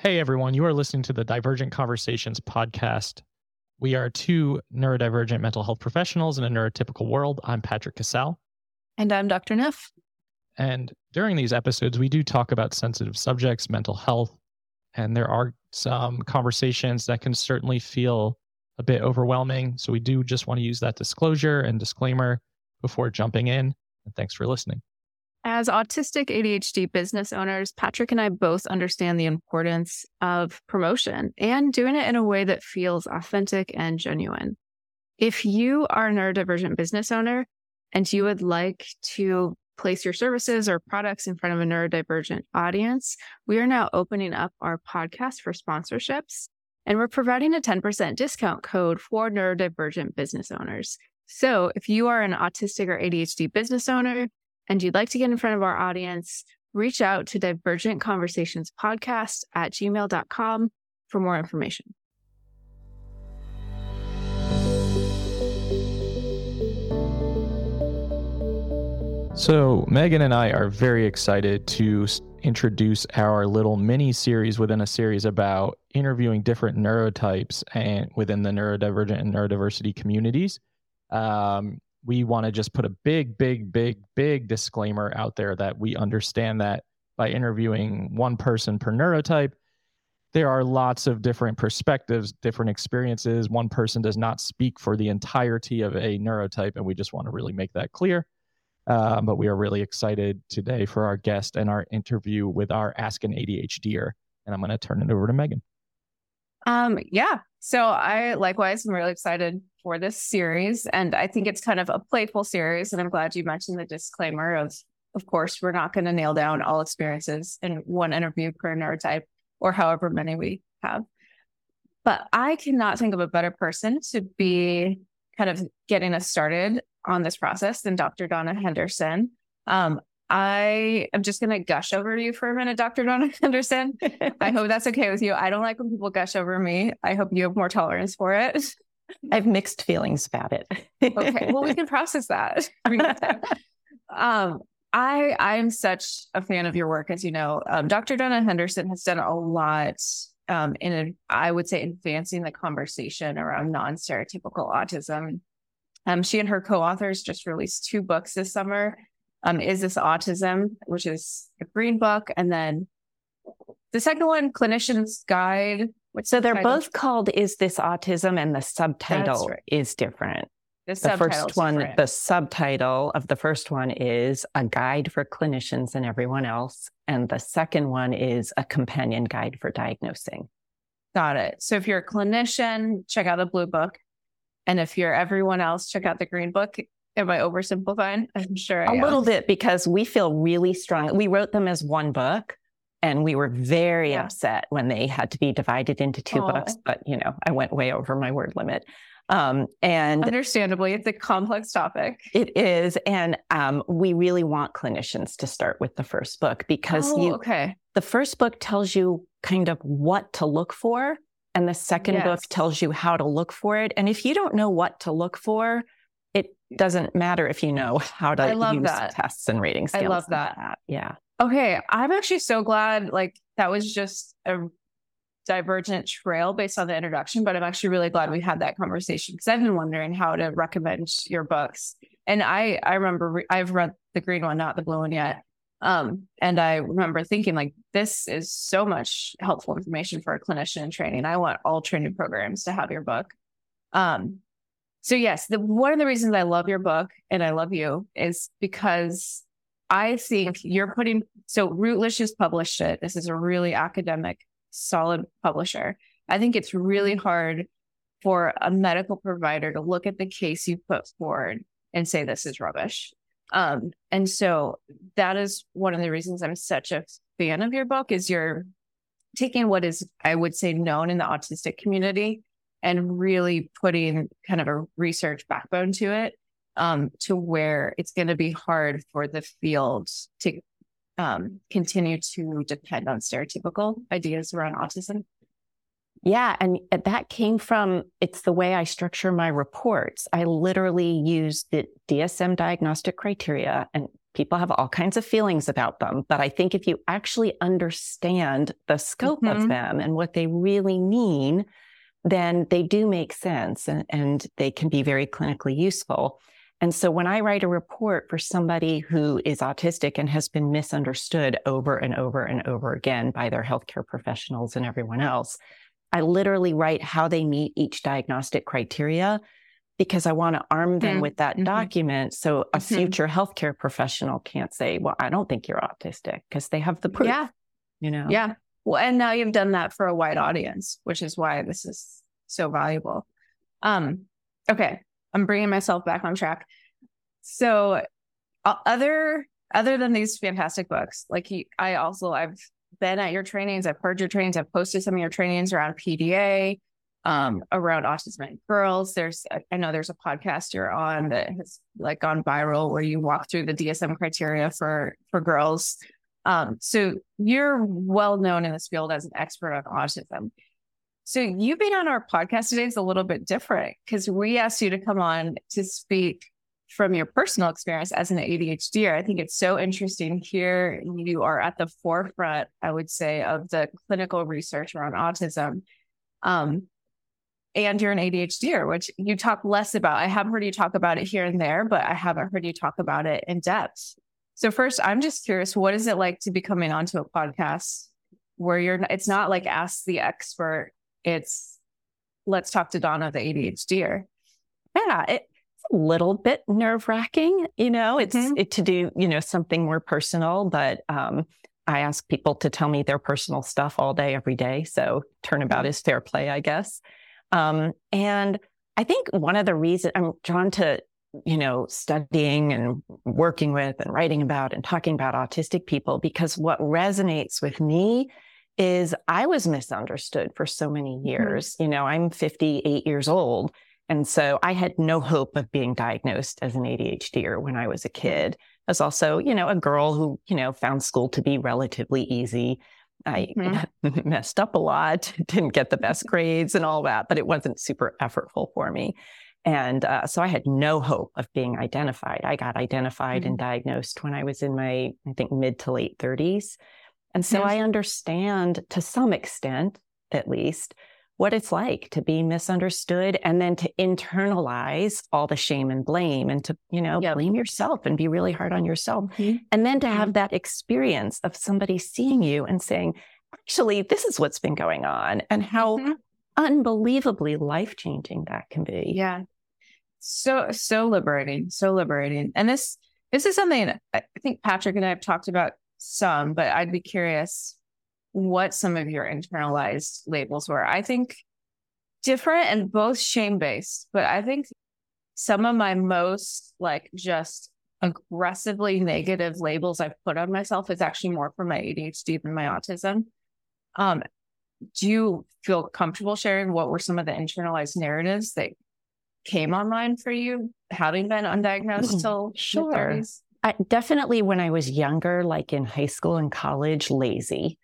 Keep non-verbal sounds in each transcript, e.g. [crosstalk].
Hey everyone, you are listening to the Divergent Conversations podcast. We are two neurodivergent mental health professionals in a neurotypical world. I'm Patrick Casale. And I'm Dr. Neff. And during these episodes, we do talk about sensitive subjects, mental health, and there are some conversations that can certainly feel a bit overwhelming. So we do just want to use that disclosure and disclaimer before jumping in. And thanks for listening. As autistic ADHD business owners, Patrick and I both understand the importance of promotion and doing it in a way that feels authentic and genuine. If you are a neurodivergent business owner and you would like to place your services or products in front of a neurodivergent audience, we are now opening up our podcast for sponsorships and we're providing a 10% discount code for neurodivergent business owners. So if you are an autistic or ADHD business owner and you'd like to get in front of our audience, reach out to Divergent Conversations Podcast at gmail.com for more information. So, Megan and I are very excited to introduce our little mini series within a series about interviewing different neurotypes and within the neurodivergent and neurodiversity communities. Um, we want to just put a big, big, big, big disclaimer out there that we understand that by interviewing one person per neurotype, there are lots of different perspectives, different experiences. One person does not speak for the entirety of a neurotype, and we just want to really make that clear. Uh, but we are really excited today for our guest and our interview with our Ask an ADHDer. And I'm going to turn it over to Megan. Um, yeah. So I likewise am really excited for this series. And I think it's kind of a playful series. And I'm glad you mentioned the disclaimer of, of course, we're not going to nail down all experiences in one interview per neurotype or however many we have. But I cannot think of a better person to be kind of getting us started on this process than Dr. Donna Henderson. Um, I am just going to gush over you for a minute, Dr. Donna [laughs] Henderson. I hope that's okay with you. I don't like when people gush over me. I hope you have more tolerance for it. [laughs] [laughs] I have mixed feelings about it. okay, well, we can process that. [laughs] um, I I'm such a fan of your work, as you know. Um, Dr. Donna Henderson has done a lot um, in, I would say, advancing the conversation around non-stereotypical autism. Um, she and her co-authors just released two books this summer. Um, is this autism, which is a green book, and then the second one, Clinician's Guide so they're title? both called Is This Autism? and the subtitle right. is different. The, the first one, different. the subtitle of the first one is A Guide for Clinicians and Everyone Else. And the second one is A Companion Guide for Diagnosing. Got it. So if you're a clinician, check out the blue book. And if you're everyone else, check out the green book. Am I oversimplifying? [laughs] I'm sure I a am. A little bit because we feel really strong. We wrote them as one book, and we were very yeah. upset when they had to be divided into two Aww. books but you know i went way over my word limit um, and understandably it's a complex topic it is and um, we really want clinicians to start with the first book because oh, you okay the first book tells you kind of what to look for and the second yes. book tells you how to look for it and if you don't know what to look for it doesn't matter if you know how to use that. tests and rating scales. I love that. that. Yeah. Okay, I'm actually so glad like that was just a divergent trail based on the introduction, but I'm actually really glad we had that conversation because I've been wondering how to recommend your books. And I I remember re- I've read the green one, not the blue one yet. Um, and I remember thinking like this is so much helpful information for a clinician in training. I want all training programs to have your book. Um, so yes, the one of the reasons I love your book and I love you is because I think you're putting so Routledge has published it. This is a really academic, solid publisher. I think it's really hard for a medical provider to look at the case you put forward and say this is rubbish. Um, and so that is one of the reasons I'm such a fan of your book is you're taking what is, I would say, known in the autistic community and really putting kind of a research backbone to it um, to where it's going to be hard for the field to um, continue to depend on stereotypical ideas around autism. Yeah. And that came from it's the way I structure my reports. I literally use the DSM diagnostic criteria and people have all kinds of feelings about them. But I think if you actually understand the scope mm-hmm. of them and what they really mean, then they do make sense and, and they can be very clinically useful. And so when I write a report for somebody who is autistic and has been misunderstood over and over and over again by their healthcare professionals and everyone else, I literally write how they meet each diagnostic criteria because I want to arm them mm-hmm. with that mm-hmm. document so a mm-hmm. future healthcare professional can't say, well, I don't think you're autistic because they have the proof. Yeah. You know? Yeah. Well, and now you've done that for a wide audience, which is why this is so valuable. Um, okay. I'm bringing myself back on track. So uh, other, other than these fantastic books, like he, I also, I've been at your trainings. I've heard your trainings. I've posted some of your trainings around PDA um, around autism and girls. There's, I know there's a podcast you're on that has like gone viral where you walk through the DSM criteria for for girls. Um, so you're well known in this field as an expert on autism. So you being on our podcast today is a little bit different because we asked you to come on to speak from your personal experience as an ADHD. I think it's so interesting here. You are at the forefront, I would say, of the clinical research around autism. Um, and you're an ADHDer, which you talk less about. I have heard you talk about it here and there, but I haven't heard you talk about it in depth. So first, I'm just curious, what is it like to be coming onto a podcast where you're it's not like ask the expert, it's let's talk to Donna the ADHDer. Yeah, it's a little bit nerve wracking, you know, it's mm-hmm. it to do, you know, something more personal, but um I ask people to tell me their personal stuff all day, every day. So turnabout is fair play, I guess. Um, and I think one of the reasons I'm drawn to, you know, studying and working with and writing about and talking about autistic people, because what resonates with me is I was misunderstood for so many mm-hmm. years. Mm-hmm. You know, I'm 58 years old. And so I had no hope of being diagnosed as an ADHDer when I was a kid. I was also, you know, a girl who, you know, found school to be relatively easy. I mm-hmm. [laughs] messed up a lot, [laughs] didn't get the best [laughs] grades and all that, but it wasn't super effortful for me. And uh, so I had no hope of being identified. I got identified mm-hmm. and diagnosed when I was in my, I think, mid to late 30s. And so yes. I understand to some extent, at least, what it's like to be misunderstood and then to internalize all the shame and blame and to, you know, yep. blame yourself and be really hard on yourself. Mm-hmm. And then to have mm-hmm. that experience of somebody seeing you and saying, actually, this is what's been going on and how mm-hmm. unbelievably life changing that can be. Yeah. So, so liberating, so liberating. And this, this is something I think Patrick and I have talked about some, but I'd be curious what some of your internalized labels were. I think different and both shame based, but I think some of my most like just aggressively negative labels I've put on myself is actually more for my ADHD than my autism. Um, do you feel comfortable sharing what were some of the internalized narratives that came online for you, having been undiagnosed [clears throat] till sure? I, definitely when I was younger, like in high school and college, lazy.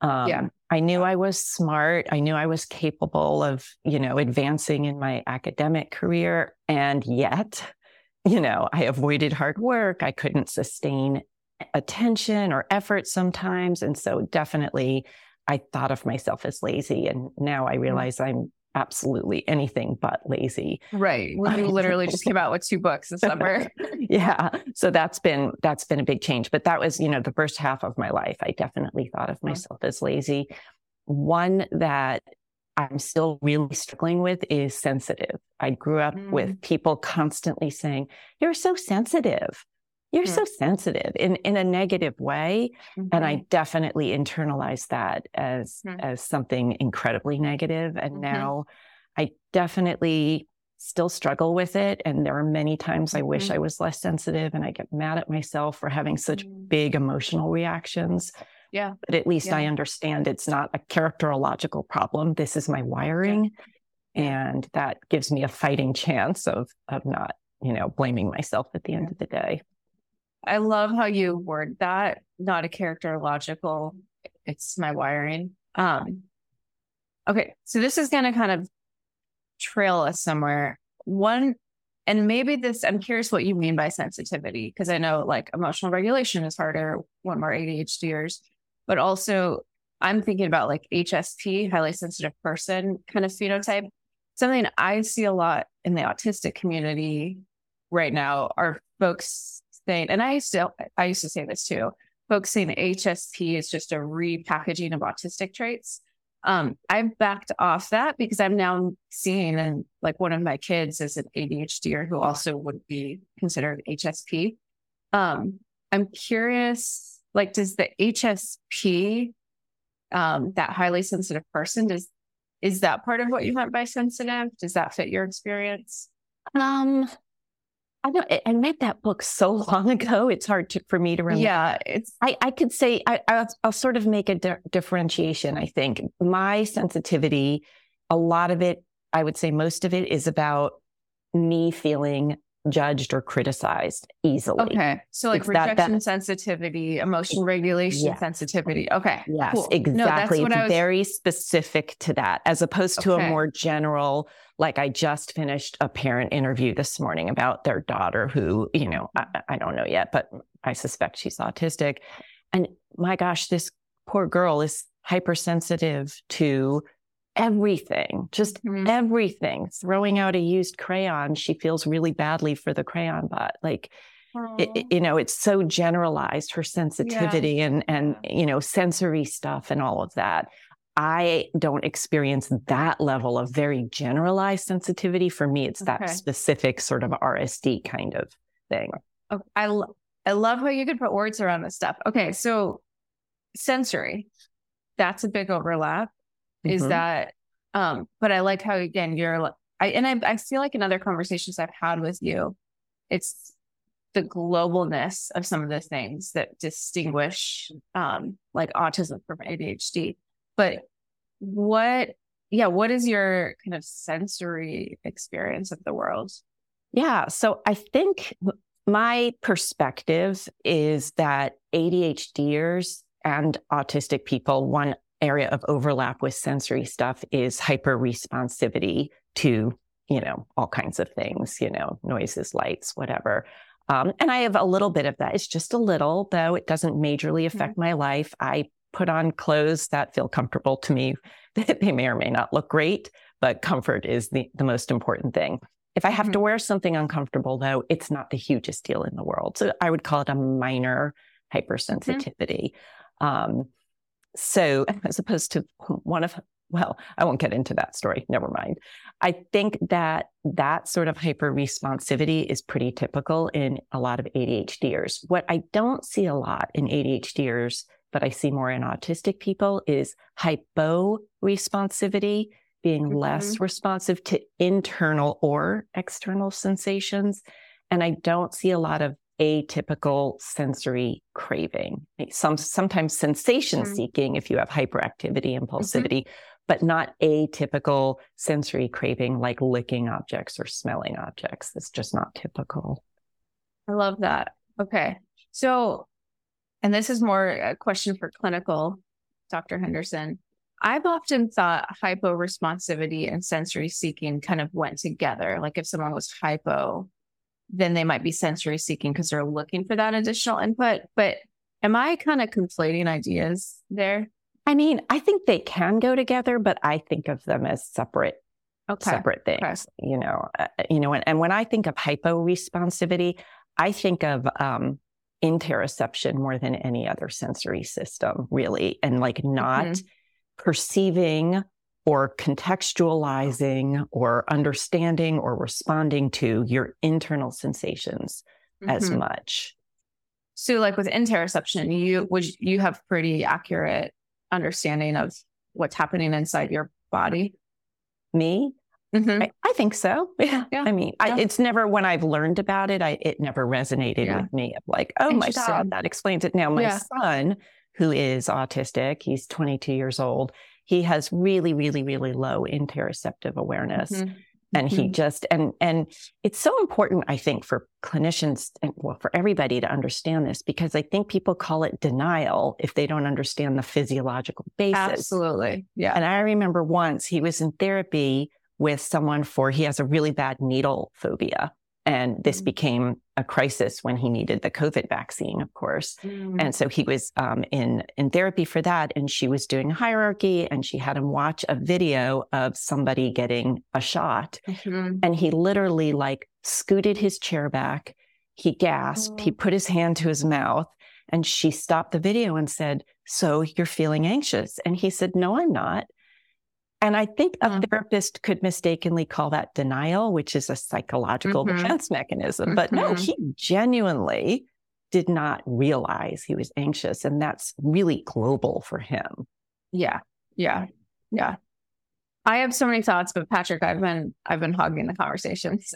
Um, yeah. I knew I was smart. I knew I was capable of, you know, advancing in my academic career. And yet, [laughs] you know, I avoided hard work. I couldn't sustain attention or effort sometimes. And so definitely I thought of myself as lazy. And now I mm-hmm. realize I'm absolutely anything but lazy. Right. [laughs] We literally just came out with two books this summer. [laughs] yeah. So that's been that's been a big change. But that was, you know, the first half of my life. I definitely thought of myself as lazy. One that I'm still really struggling with is sensitive. I grew up mm. with people constantly saying, You're so sensitive you're so sensitive in in a negative way mm-hmm. and i mm-hmm. definitely internalized that as mm-hmm. as something incredibly negative and mm-hmm. now i definitely still struggle with it and there are many times i wish mm-hmm. i was less sensitive and i get mad at myself for having such mm. big emotional reactions yeah but at least yeah. i understand it's not a characterological problem this is my wiring yeah. and that gives me a fighting chance of of not you know blaming myself at the end of the day I love how you word that. Not a character logical. It's my wiring. Um, okay, so this is going to kind of trail us somewhere. One and maybe this, I'm curious what you mean by sensitivity, because I know like emotional regulation is harder when we're ADHDers, but also I'm thinking about like HSP, highly sensitive person kind of phenotype. Something I see a lot in the autistic community right now are folks saying, and I used to, I used to say this too, folks saying HSP is just a repackaging of autistic traits. Um, I've backed off that because I'm now seeing and like one of my kids is an ADHDer who also would be considered HSP. Um, I'm curious, like, does the HSP, um, that highly sensitive person, does is that part of what you meant by sensitive? Does that fit your experience? Um, I know I read that book so [laughs] long ago. It's hard to, for me to remember. Yeah, it's. I, I could say I, I'll, I'll sort of make a di- differentiation. I think my sensitivity, a lot of it, I would say most of it, is about me feeling judged or criticized easily. Okay. So like it's rejection that, that, sensitivity, emotion regulation yeah. sensitivity. Okay. Yes, cool. exactly. No, it's was... very specific to that as opposed to okay. a more general, like I just finished a parent interview this morning about their daughter who, you know, I, I don't know yet, but I suspect she's autistic. And my gosh, this poor girl is hypersensitive to everything, just mm-hmm. everything. Throwing out a used crayon, she feels really badly for the crayon bot. Like, it, you know, it's so generalized her sensitivity yeah. and and you know sensory stuff and all of that. I don't experience that level of very generalized sensitivity. For me, it's that okay. specific sort of RSD kind of thing. Okay. I lo- I love how you could put words around this stuff. Okay, so sensory, that's a big overlap mm-hmm. is that um but i like how again you're i and I, I feel like in other conversations i've had with you it's the globalness of some of the things that distinguish um like autism from adhd but what yeah what is your kind of sensory experience of the world yeah so i think my perspective is that adhders and autistic people one area of overlap with sensory stuff is hyper responsivity to, you know, all kinds of things, you know, noises, lights, whatever. Um, and I have a little bit of that. It's just a little, though it doesn't majorly affect mm-hmm. my life. I put on clothes that feel comfortable to me. [laughs] they may or may not look great, but comfort is the, the most important thing. If I have mm-hmm. to wear something uncomfortable, though, it's not the hugest deal in the world. So I would call it a minor mm-hmm. hypersensitivity. Mm-hmm. Um, so, [laughs] as opposed to one of, well, I won't get into that story. Never mind. I think that that sort of hyper responsivity is pretty typical in a lot of ADHDers. What I don't see a lot in ADHDers, but I see more in autistic people is hypo responsivity, being mm-hmm. less responsive to internal or external sensations. And I don't see a lot of atypical sensory craving. Some sometimes sensation mm-hmm. seeking if you have hyperactivity, impulsivity, mm-hmm. but not atypical sensory craving like licking objects or smelling objects. That's just not typical. I love that. Okay. So, and this is more a question for clinical Dr. Henderson. I've often thought hypo responsivity and sensory seeking kind of went together. Like if someone was hypo, then they might be sensory seeking because they're looking for that additional input. But am I kind of conflating ideas there? I mean, I think they can go together, but I think of them as separate, okay. separate things. Okay. You know, uh, you know, and, and when I think of hypo-responsivity, I think of um, interoception more than any other sensory system, really, and like not mm-hmm. perceiving or contextualizing or understanding or responding to your internal sensations mm-hmm. as much. So like with interoception, you would you have pretty accurate understanding of what's happening inside your body? Me? Mm-hmm. I, I, think so. Yeah. yeah. I mean, yeah. I, it's never when I've learned about it, I it never resonated yeah. with me of like, oh my God, that explains it. Now my son, who is autistic, he's 22 years old he has really, really, really low interoceptive awareness. Mm-hmm. And he mm-hmm. just and and it's so important, I think, for clinicians and well, for everybody to understand this because I think people call it denial if they don't understand the physiological basis. Absolutely. Yeah. And I remember once he was in therapy with someone for he has a really bad needle phobia. And this mm. became a crisis when he needed the COVID vaccine, of course. Mm. And so he was um, in in therapy for that, and she was doing hierarchy, and she had him watch a video of somebody getting a shot, mm-hmm. and he literally like scooted his chair back. He gasped. Oh. He put his hand to his mouth, and she stopped the video and said, "So you're feeling anxious?" And he said, "No, I'm not." And I think a mm-hmm. therapist could mistakenly call that denial, which is a psychological mm-hmm. defense mechanism. But no, mm-hmm. he genuinely did not realize he was anxious. And that's really global for him. Yeah. Yeah. Yeah. I have so many thoughts, but Patrick, I've been I've been hogging the conversation. [laughs]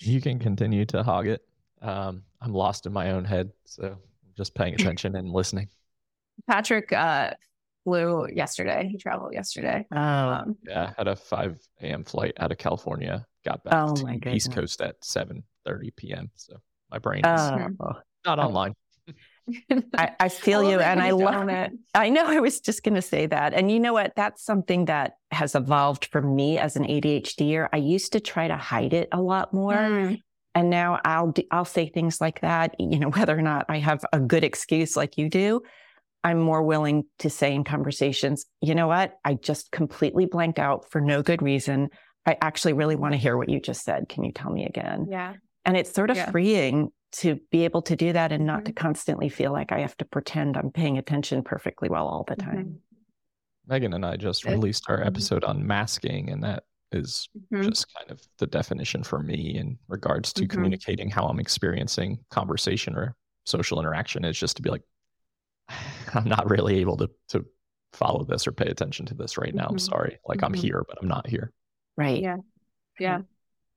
So you can continue to hog it. Um, I'm lost in my own head, so I'm just paying [laughs] attention and listening. Patrick uh, flew yesterday. He traveled yesterday. Oh, um, yeah. Had a 5 a.m. flight out of California. Got back oh, to the East Coast at 7:30 p.m. So my brain is oh. not online. [laughs] I, I, feel you, and I love it. I know. I was just going to say that, and you know what? That's something that has evolved for me as an ADHDer. I used to try to hide it a lot more. Mm. And now I'll I'll say things like that, you know, [laughs] whether or not I have a good excuse like you do. I'm more willing to say in conversations, you know what? I just completely blanked out for no good reason. I actually really want to hear what you just said. Can you tell me again? Yeah. And it's sort of yeah. freeing to be able to do that and not mm-hmm. to constantly feel like I have to pretend I'm paying attention perfectly well all the time. Mm-hmm. Megan and I just released our mm-hmm. episode on masking, and that is mm-hmm. just kind of the definition for me in regards to mm-hmm. communicating how I'm experiencing conversation or social interaction is just to be like, [sighs] I'm not really able to to follow this or pay attention to this right now. Mm-hmm. I'm sorry. Like mm-hmm. I'm here, but I'm not here. Right. Yeah. Yeah.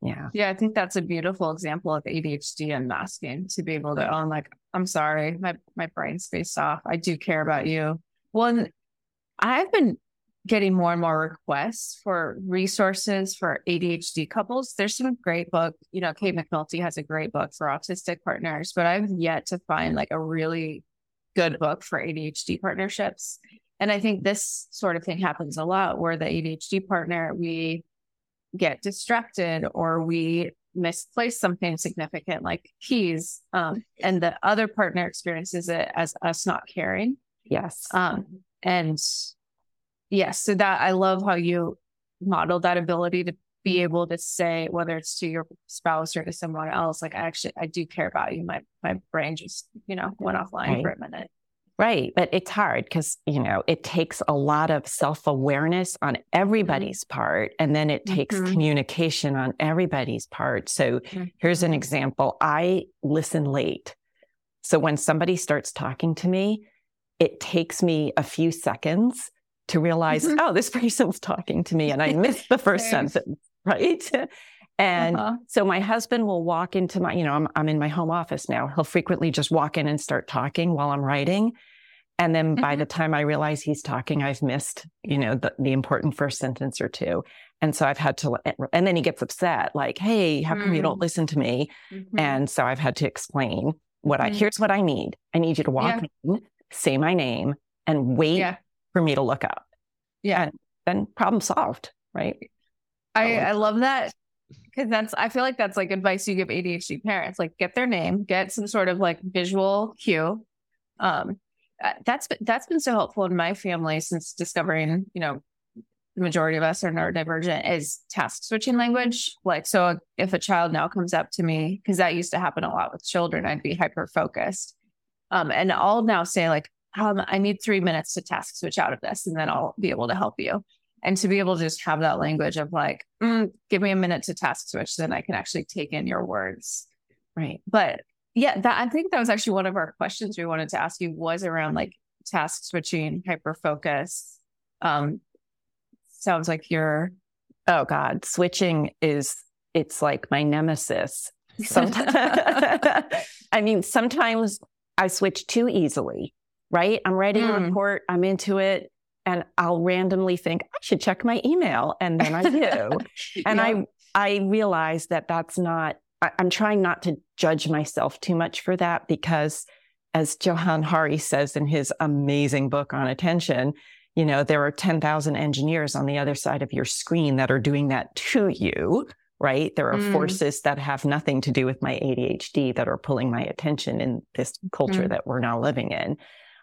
Yeah. Yeah. I think that's a beautiful example of ADHD and masking to be able to own like, I'm sorry, my my brain's spaced off. I do care about you. Well, I've been getting more and more requests for resources for ADHD couples. There's some great book, you know, Kate McNulty has a great book for autistic partners, but I've yet to find like a really good book for ADHD partnerships. And I think this sort of thing happens a lot where the ADHD partner, we get distracted or we misplace something significant like keys. Um, and the other partner experiences it as us not caring. Yes. Um, and yes, so that I love how you model that ability to be able to say whether it's to your spouse or to someone else like i actually i do care about you my my brain just you know went offline right. for a minute right but it's hard because you know it takes a lot of self-awareness on everybody's mm-hmm. part and then it takes mm-hmm. communication on everybody's part so mm-hmm. here's an example i listen late so when somebody starts talking to me it takes me a few seconds to realize, mm-hmm. oh, this [laughs] person's talking to me and I missed the [laughs] first sentence right? [laughs] And uh-huh. so my husband will walk into my, you know, I'm, I'm in my home office now. He'll frequently just walk in and start talking while I'm writing. And then mm-hmm. by the time I realize he's talking, I've missed, you know, the, the important first sentence or two. And so I've had to, and then he gets upset, like, hey, how come mm-hmm. you don't mm. listen to me? Mm-hmm. And so I've had to explain what I, mm. here's what I need. I need you to walk yeah. in, say my name, and wait yeah. for me to look up. Yeah. And then problem solved, right? I, I love that because that's I feel like that's like advice you give ADHD parents. Like get their name, get some sort of like visual cue. Um, uh, that's been, that's been so helpful in my family since discovering you know the majority of us are neurodivergent is task switching language. Like so, if a child now comes up to me because that used to happen a lot with children, I'd be hyper focused, um, and I'll now say like, um, I need three minutes to task switch out of this, and then I'll be able to help you and to be able to just have that language of like mm, give me a minute to task switch then i can actually take in your words. Right. But yeah that i think that was actually one of our questions we wanted to ask you was around like task switching hyper focus um sounds like you're oh god switching is it's like my nemesis. Sometimes [laughs] [laughs] i mean sometimes i switch too easily right? I'm writing mm. a report i'm into it and I'll randomly think I should check my email, and then I do, [laughs] and yeah. I I realize that that's not. I, I'm trying not to judge myself too much for that because, as Johann Hari says in his amazing book on attention, you know there are ten thousand engineers on the other side of your screen that are doing that to you, right? There are mm. forces that have nothing to do with my ADHD that are pulling my attention in this culture mm. that we're now living in.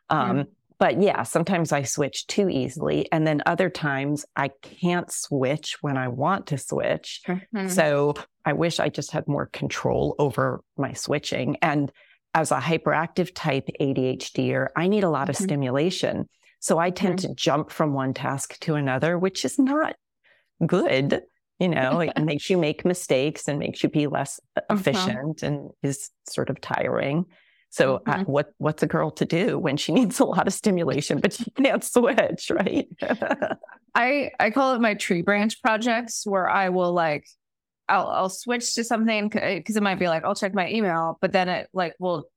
Um, mm. But yeah, sometimes I switch too easily. And then other times I can't switch when I want to switch. Mm-hmm. So I wish I just had more control over my switching. And as a hyperactive type ADHDer, I need a lot of mm-hmm. stimulation. So I tend mm-hmm. to jump from one task to another, which is not good. You know, it makes you make mistakes and makes you be less [laughs] uh-huh. efficient and is sort of tiring. So, uh, mm-hmm. uh, what what's a girl to do when she [laughs] needs a lot of stimulation but she can't switch, right? [laughs] I I call it my tree branch projects where I will like I'll I'll switch to something because it might be like I'll check my email, but then it like will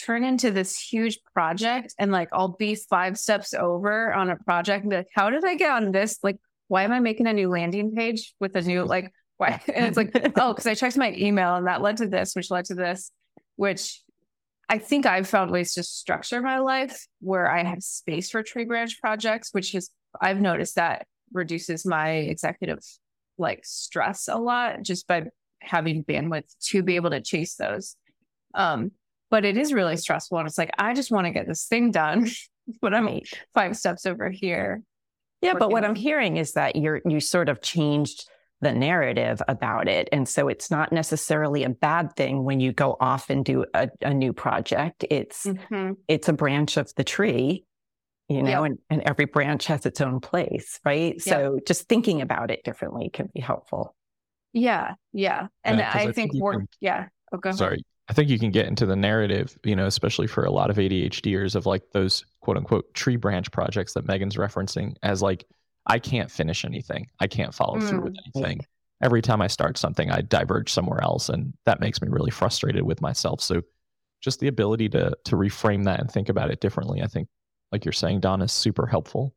turn into this huge project and like I'll be five steps over on a project and be like, how did I get on this? Like, why am I making a new landing page with a new like why? [laughs] And it's like, oh, because I checked my email and that led to this, which led to this, which I think I've found ways to structure my life where I have space for tree branch projects, which is I've noticed that reduces my executive like stress a lot just by having bandwidth to be able to chase those. Um, but it is really stressful. And it's like, I just want to get this thing done, [laughs] but I'm five steps over here. Yeah, but what I'm hearing is that you're you sort of changed the narrative about it. And so it's not necessarily a bad thing when you go off and do a, a new project. It's mm-hmm. it's a branch of the tree, you know, yep. and, and every branch has its own place, right? Yep. So just thinking about it differently can be helpful. Yeah, yeah. And yeah, I, I, think, think work, yeah. Oh, Sorry. I think you can get into the narrative, you know, especially for a lot of ADHDers of like those quote unquote tree branch projects that Megan's referencing as like, I can't finish anything. I can't follow mm. through with mm. anything. Every time I start something, I diverge somewhere else. And that makes me really frustrated with myself. So just the ability to to reframe that and think about it differently, I think, like you're saying, Don, is super helpful.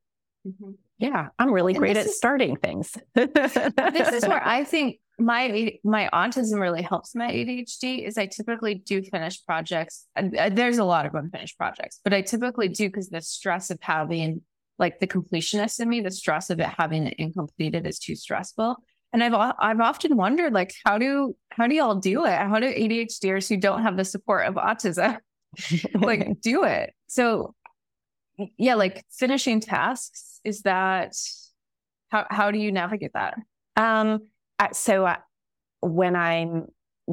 Mm-hmm. Yeah, I'm really and great at is, starting things. this is where [laughs] I think my my autism really helps my ADHD is I typically do finish projects and uh, there's a lot of unfinished projects, but I typically do because the stress of having like the completionist in me, the stress of it having it incompleted is too stressful. And I've I've often wondered like how do how do y'all do it? How do ADHDers who don't have the support of autism [laughs] like [laughs] do it? So yeah, like finishing tasks is that how how do you navigate that? Um so uh, when I'm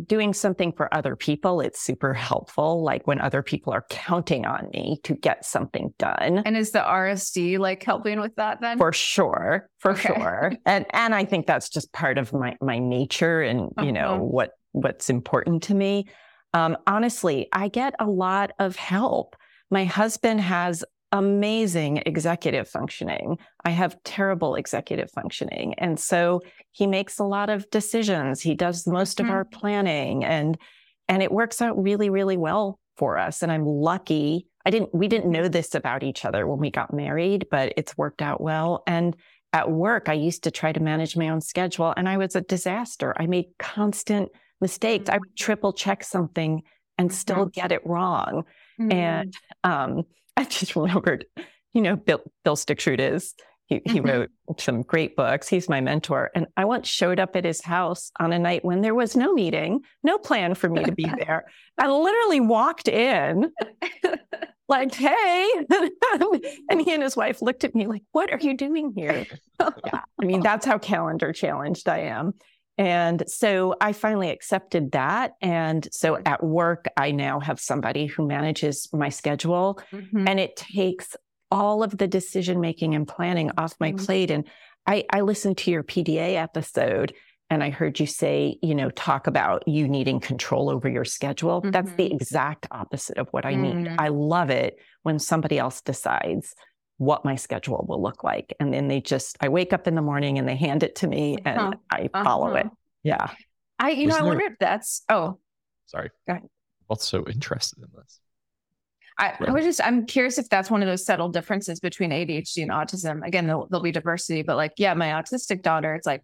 doing something for other people, it's super helpful. Like when other people are counting on me to get something done. And is the RSD like helping with that then? For sure. For okay. sure. [laughs] And and I think that's just part of my my nature and uh-huh. you know uh-huh. what what's important to me. Um, honestly, I get a lot of help. My husband has amazing executive functioning. I have terrible executive functioning. And so he makes a lot of decisions. He does most mm-hmm. of our planning and and it works out really really well for us and I'm lucky. I didn't we didn't know this about each other when we got married, but it's worked out well and at work I used to try to manage my own schedule and I was a disaster. I made constant mistakes. I would mm. triple check something and still get it wrong. Mm-hmm. And um [laughs] I just remembered, you know, Bill, Bill Stixrud is. He, he mm-hmm. wrote some great books. He's my mentor. And I once showed up at his house on a night when there was no meeting, no plan for me to be there. [laughs] I literally walked in like, hey. [laughs] and he and his wife looked at me like, what are you doing here? yeah. I mean, that's how calendar challenged I am. And so I finally accepted that. And so at work, I now have somebody who manages my schedule mm-hmm. and it takes all of the decision making and planning off my mm-hmm. plate. And I, I listened to your PDA episode and I heard you say, you know, talk about you needing control over your schedule. Mm-hmm. That's the mm-hmm. exact opposite of what I need. Mm-hmm. I love it when somebody else decides what my schedule will look like. And then they just, I wake up in the morning and they hand it to me and uh-huh. I follow uh-huh. it. Yeah. I, you Isn't know, I wonder if that's, oh, sorry. Go ahead. I'm so interested in this. I, I was just, I'm curious if that's one of those subtle differences between ADHD and autism. Again, there'll, there'll be diversity, but like, yeah, my autistic daughter, it's like,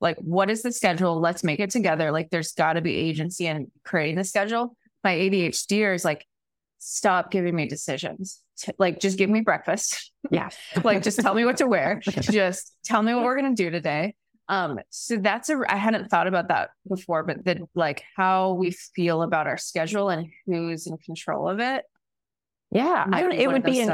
like, what is the schedule? Let's make it together. Like, there's got to be agency in creating the schedule. My ADHD is like, stop giving me decisions. Like, just give me breakfast. [laughs] Yeah. like, just tell me what to wear. [laughs] just tell me what we're going to do today. Um, so that's a I hadn't thought about that before, but then like how we feel about our schedule and who's in control of it. Yeah, I don't, it would be an,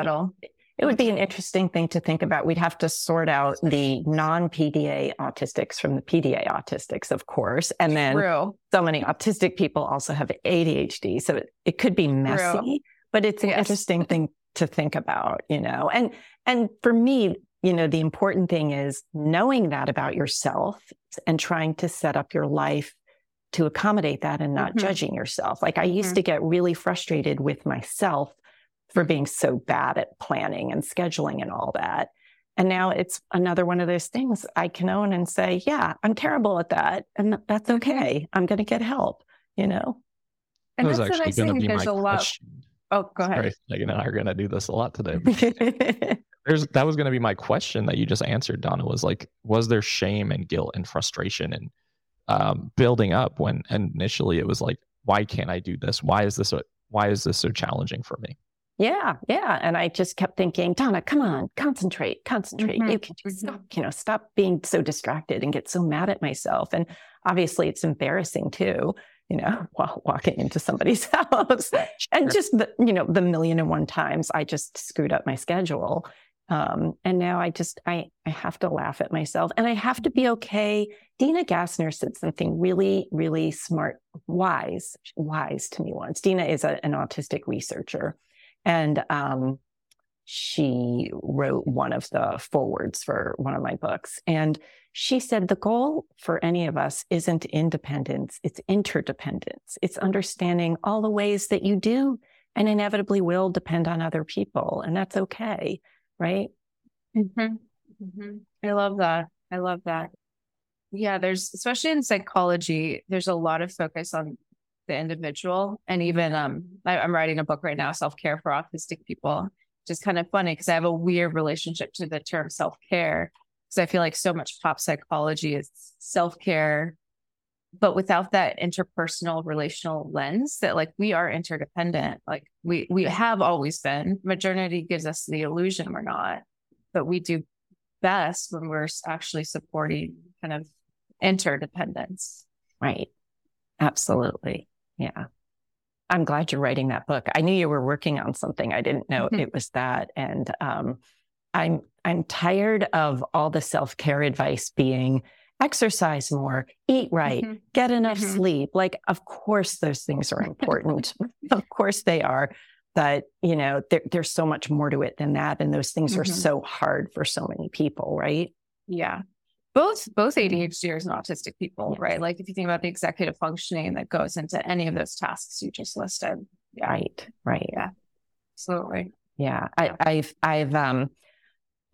it would be an interesting thing to think about. We'd have to sort out the non-PDA autistics from the PDA autistics, of course, and then True. so many autistic people also have ADHD, so it, it could be messy. True. But it's an yes. interesting thing to think about, you know. And and for me, you know, the important thing is knowing that about yourself and trying to set up your life to accommodate that and not mm-hmm. judging yourself. Like I used mm-hmm. to get really frustrated with myself for being so bad at planning and scheduling and all that. And now it's another one of those things I can own and say, yeah, I'm terrible at that. And that's okay. I'm going to get help, you know? And that that's actually going to be my lot... question. Oh, go ahead. Sorry, Megan and I are going to do this a lot today. [laughs] there's that was going to be my question that you just answered donna was like was there shame and guilt and frustration and um, building up when initially it was like why can't i do this why is this a, why is this so challenging for me yeah yeah and i just kept thinking donna come on concentrate concentrate mm-hmm. you can just stop you know stop being so distracted and get so mad at myself and obviously it's embarrassing too you know, [laughs] while walking into somebody's [laughs] house. And just the, you know, the million and one times I just screwed up my schedule. Um, and now I just I I have to laugh at myself and I have to be okay. Dena Gassner said something really, really smart, wise, wise to me once. Dena is a, an autistic researcher, and um, she wrote one of the forwards for one of my books. And she said the goal for any of us isn't independence, it's interdependence. It's understanding all the ways that you do and inevitably will depend on other people. And that's okay right? Mm-hmm. Mm-hmm. I love that. I love that. Yeah, there's especially in psychology, there's a lot of focus on the individual, and even um, I, am writing a book right now, self care for autistic people, which is kind of funny because I have a weird relationship to the term self care because I feel like so much pop psychology is self care but without that interpersonal relational lens that like we are interdependent like we we have always been. Modernity gives us the illusion we're not but we do best when we're actually supporting kind of interdependence. Right. Absolutely yeah i'm glad you're writing that book i knew you were working on something i didn't know mm-hmm. it was that and um i'm i'm tired of all the self-care advice being exercise more, eat right, mm-hmm. get enough mm-hmm. sleep. Like, of course, those things are important. [laughs] of course, they are. But, you know, there, there's so much more to it than that. And those things mm-hmm. are so hard for so many people, right? Yeah. Both both ADHDers and autistic people, yes. right? Like if you think about the executive functioning that goes into any of those tasks you just listed. Yeah. Right. Right. Yeah. Absolutely. Yeah. I, I've I've um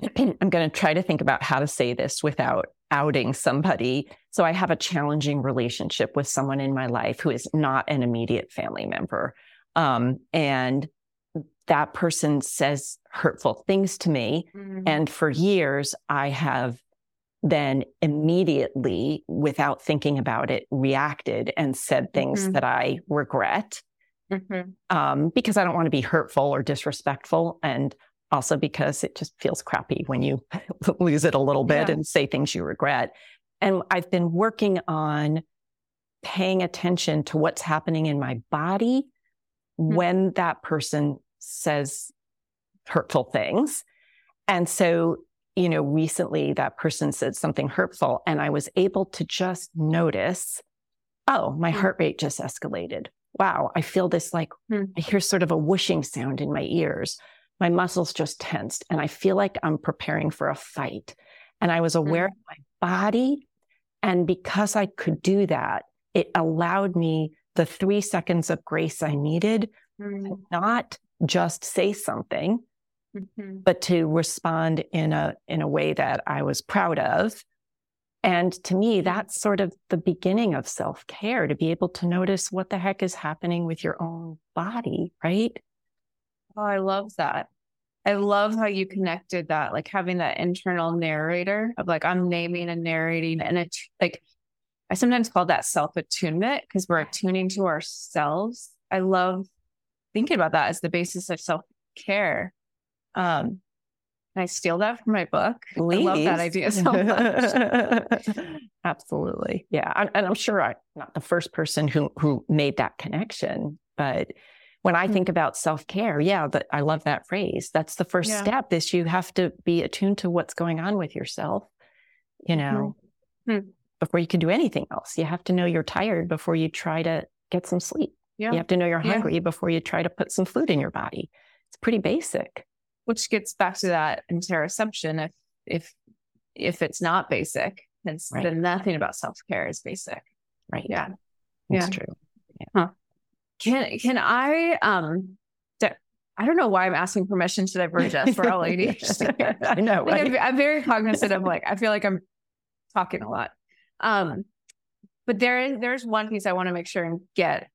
[clears throat] I'm going to try to think about how to say this without outing somebody. So I have a challenging relationship with someone in my life who is not an immediate family member. Um, and that person says hurtful things to me. Mm-hmm. And for years, I have then immediately, without thinking about it, reacted and said things mm-hmm. that I regret mm-hmm. um, because I don't want to be hurtful or disrespectful. And also because it just feels crappy when you [laughs] lose it a little bit yeah. and say things you regret. And I've been working on paying attention to what's happening in my body mm-hmm. when that person says hurtful things. And so, you know, recently that person said something hurtful, and I was able to just notice, oh, my mm-hmm. heart rate just escalated. Wow, I feel this like, mm-hmm. I hear sort of a whooshing sound in my ears my muscles just tensed and I feel like I'm preparing for a fight. And I was aware mm. of my body. And because I could do that, it allowed me the three seconds of grace I needed mm. to not just say something, mm-hmm. but to respond in a in a way that I was proud of. And to me, that's sort of the beginning of self care to be able to notice what the heck is happening with your own body, right? Oh, I love that. I love how you connected that, like having that internal narrator of like, I'm naming and narrating. And it, like, I sometimes call that self attunement because we're attuning to ourselves. I love thinking about that as the basis of self care. Um, Can I steal that from my book? Please. I love that idea so much. [laughs] Absolutely. Yeah. And I'm sure I'm not the first person who who made that connection, but when I think mm-hmm. about self care, yeah, that I love that phrase. That's the first yeah. step is you have to be attuned to what's going on with yourself, you know, mm-hmm. before you can do anything else. You have to know you're tired before you try to get some sleep. Yeah. You have to know you're hungry yeah. before you try to put some food in your body. It's pretty basic. Which gets back to that interoception. If if if it's not basic, then, right. then nothing about self care is basic. Right. Yeah. That's yeah. true. Yeah. Huh. Can can I um I don't know why I'm asking permission to diverge us for all ADHD. I [laughs] know. Right? I'm, I'm, very cognizant of like I feel like I'm talking a lot. Um, but there is there's one piece I want to make sure and get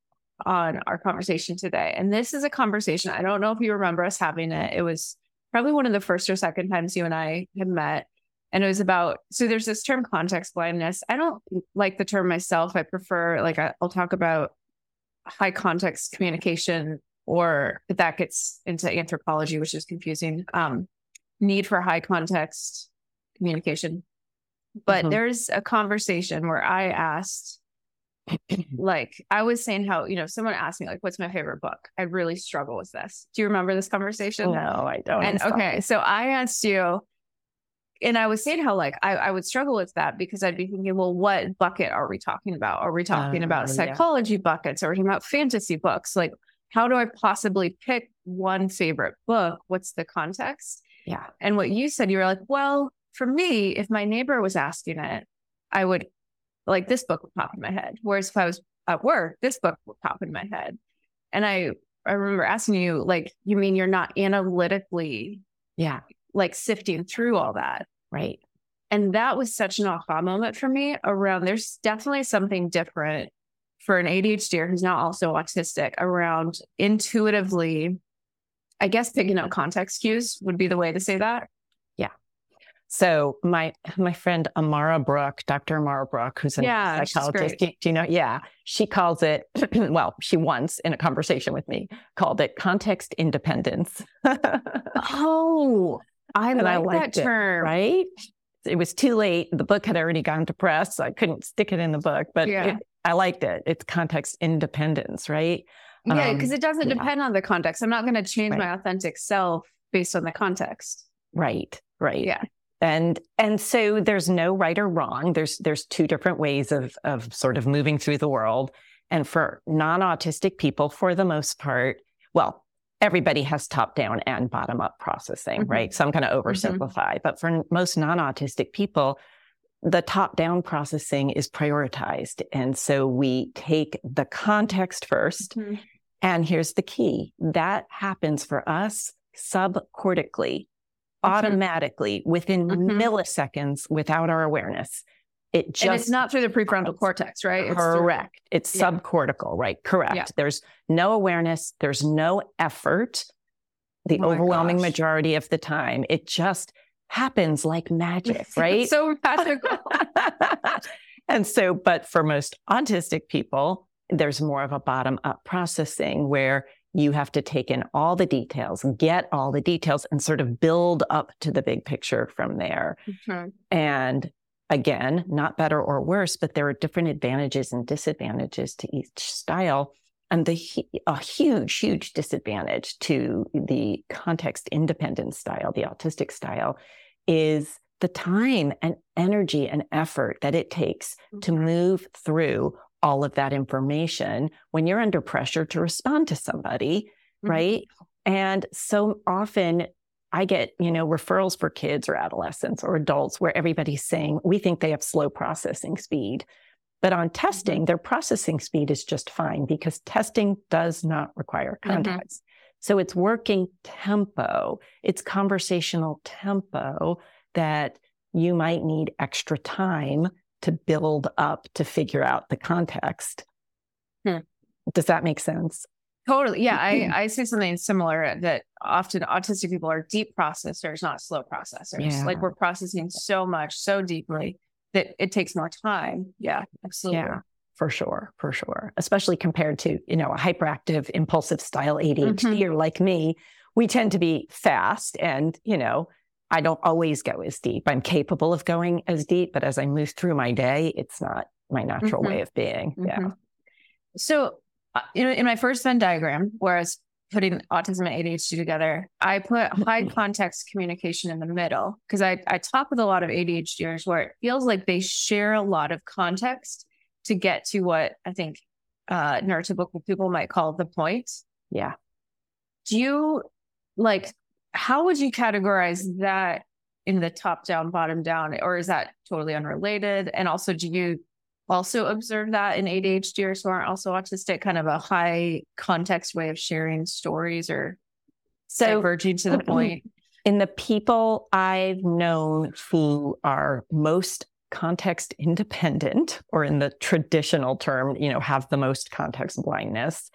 on our conversation today, and this is a conversation. I don't know if you remember us having it. It was probably one of the first or second times you and I had met, and it was about so there's this term context blindness. I don't like the term myself. I prefer like I, I'll talk about high context communication, or that gets into anthropology, which is confusing. Um, need for high context communication. But mm-hmm. there's a conversation where I asked, [clears throat] like, I was saying how, you know, someone asked me, like, what's my favorite book? I really struggle with this. Do you remember this conversation? No, I don't. And okay, so I asked you, and I was saying how like I, I would struggle with that because I'd be thinking, well, what bucket are we talking about? Are we talking uh, about psychology yeah. buckets? Are we talking about fantasy books? Like, how do I possibly pick one favorite book? What's the context? Yeah. And what you said, you were like, well, for me, if my neighbor was asking it, I would like this book would pop in my head. Whereas if I was at work, this book would pop in my head. And I I remember asking you, like, you mean you're not analytically yeah like sifting through all that. Right. And that was such an aha moment for me around there's definitely something different for an ADHD who's not also autistic around intuitively, I guess picking up context cues would be the way to say that. So my my friend Amara Brook, Dr. Amara Brook, who's a yeah, psychologist, do, do you know? Yeah, she calls it. [clears throat] well, she once in a conversation with me called it context independence. [laughs] oh, I and like I that term. It, right? It was too late. The book had already gone to press. So I couldn't stick it in the book, but yeah. it, I liked it. It's context independence, right? Yeah, because um, it doesn't yeah. depend on the context. I'm not going to change right. my authentic self based on the context. Right. Right. Yeah. And and so there's no right or wrong. There's there's two different ways of of sort of moving through the world. And for non-autistic people, for the most part, well, everybody has top down and bottom up processing, mm-hmm. right? So I'm going to mm-hmm. oversimplify, mm-hmm. but for most non autistic people, the top down processing is prioritized. And so we take the context 1st mm-hmm. And here's the key that happens for us subcortically. Automatically within mm-hmm. milliseconds without our awareness. It just and it's not through the prefrontal cortex, right? It's correct. Through, it's yeah. subcortical, right? Correct. Yeah. There's no awareness, there's no effort. The oh overwhelming gosh. majority of the time, it just happens like magic, [laughs] right? so magical. [laughs] and so, but for most autistic people, there's more of a bottom up processing where you have to take in all the details, get all the details, and sort of build up to the big picture from there. Mm-hmm. And Again, not better or worse, but there are different advantages and disadvantages to each style. And the a huge, huge disadvantage to the context independent style, the autistic style, is the time and energy and effort that it takes to mm-hmm. move through all of that information when you're under pressure to respond to somebody, mm-hmm. right? And so often I get, you know, referrals for kids or adolescents or adults where everybody's saying we think they have slow processing speed. But on testing, mm-hmm. their processing speed is just fine because testing does not require mm-hmm. context. Mm-hmm. So it's working tempo, it's conversational tempo that you might need extra time to build up to figure out the context. Hmm. Does that make sense? Totally. Yeah. I, [clears throat] I say something similar that often autistic people are deep processors, not slow processors. Yeah. Like we're processing so much, so deeply that it takes more time. Yeah, absolutely. Yeah, for sure. For sure. Especially compared to, you know, a hyperactive, impulsive style ADHD mm-hmm. or like me, we tend to be fast and, you know, I don't always go as deep. I'm capable of going as deep, but as I move through my day, it's not my natural mm-hmm. way of being. Mm-hmm. Yeah. So, uh, you know, in my first Venn diagram, where I was putting autism and ADHD together, I put high mm-hmm. context communication in the middle because I, I talk with a lot of ADHDers where it feels like they share a lot of context to get to what I think uh, neurotypical people might call the point. Yeah. Do you like, how would you categorize that in the top down, bottom down, or is that totally unrelated? And also, do you also observe that in ADHDers who aren't also autistic, kind of a high context way of sharing stories or so diverging to the [clears throat] point? In the people I've known who are most context independent, or in the traditional term, you know, have the most context blindness,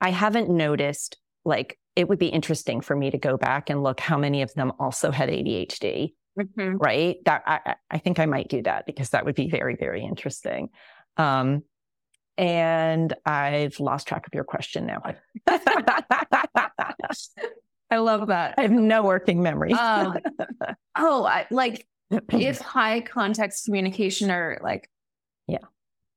I haven't noticed like it would be interesting for me to go back and look how many of them also had ADHD mm-hmm. right? That I, I think I might do that because that would be very, very interesting. Um, and I've lost track of your question now. [laughs] [laughs] I love that. I have no working memory. um, [laughs] oh, I, like if [clears throat] high context communication or like, yeah,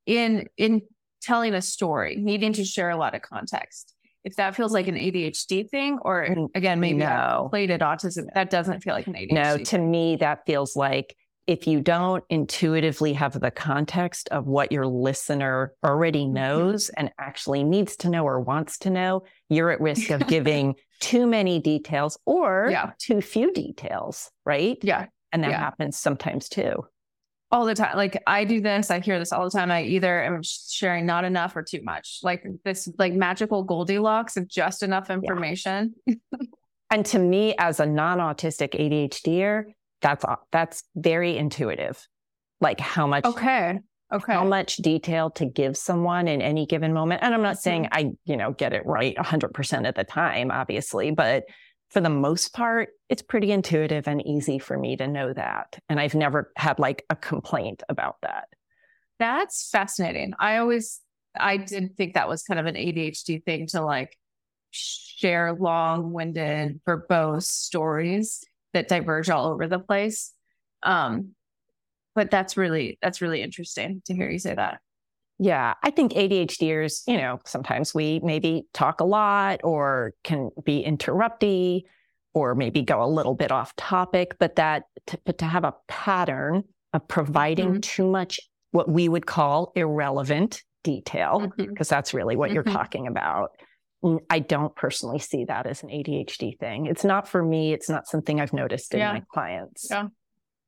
in in telling a story, needing to share a lot of context if that feels like an ADHD thing, or again, maybe no. plated autism, that doesn't feel like an ADHD. No, to me, that feels like if you don't intuitively have the context of what your listener already mm-hmm. knows and actually needs to know or wants to know, you're at risk of [laughs] giving too many details or yeah. too few details, right? Yeah. And that yeah. happens sometimes too all the time. Like I do this, I hear this all the time. I either am sharing not enough or too much. Like this like magical Goldilocks of just enough information. Yeah. [laughs] and to me as a non-autistic ADHDer, that's that's very intuitive. Like how much Okay. Okay. How much detail to give someone in any given moment. And I'm not saying. I, you know, get it right 100% of the time, obviously, but for the most part, it's pretty intuitive and easy for me to know that. And I've never had like a complaint about that. That's fascinating. I always, I did think that was kind of an ADHD thing to like share long winded, verbose stories that diverge all over the place. Um, but that's really, that's really interesting to hear you say that. Yeah, I think ADHDers, you know, sometimes we maybe talk a lot or can be interrupty or maybe go a little bit off topic, but that to, but to have a pattern of providing mm-hmm. too much what we would call irrelevant detail, because mm-hmm. that's really what mm-hmm. you're talking about. I don't personally see that as an ADHD thing. It's not for me. It's not something I've noticed in yeah. my clients. Yeah.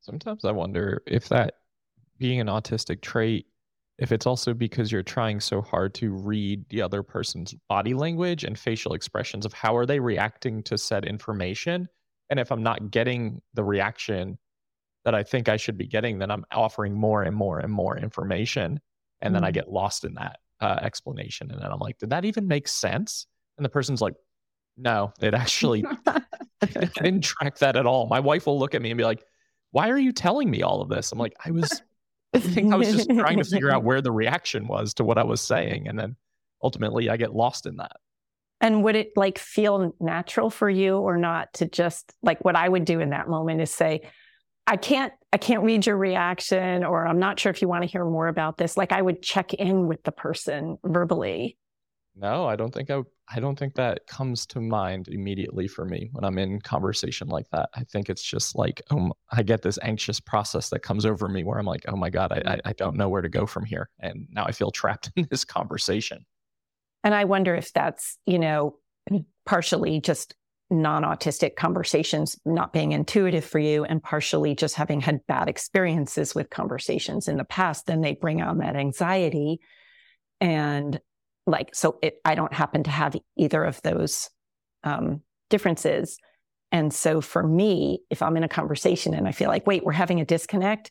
Sometimes I wonder if that being an autistic trait if it's also because you're trying so hard to read the other person's body language and facial expressions of how are they reacting to said information. And if i'm not getting the reaction that i think i should be getting then i'm offering more and more and more information. And mm then i mm. get lost in that uh, explanation. And then i'm like did that even make sense? And the person's like no it actually I [laughs] [laughs] didn't track that at all. My wife will look at me and be like why are you telling me all of this? I'm like i was [laughs] I think I was just trying to figure out [laughs] where the reaction was to what I was saying. And then ultimately I get lost in that. And would it like feel natural for you or not to just like what I would do in that moment is say, I can't, I can't read your reaction, or I'm not sure if you want to hear more about this. Like I would check in with the person verbally no, I don't think I I don't think that comes to mind immediately for me when I'm in conversation like that. I think it's just like um, I get this anxious process that comes over me where I'm like, oh my god, I I don't know where to go from here, and now I feel trapped [laughs] in this conversation. And I wonder if that's you know [clears throat] partially just non-autistic conversations not being intuitive for you and partially just having had bad experiences with conversations in the past then they bring on that anxiety and like so it, i don't happen to have either of those um, differences and so for me if i'm in a conversation and i feel like wait we're having a disconnect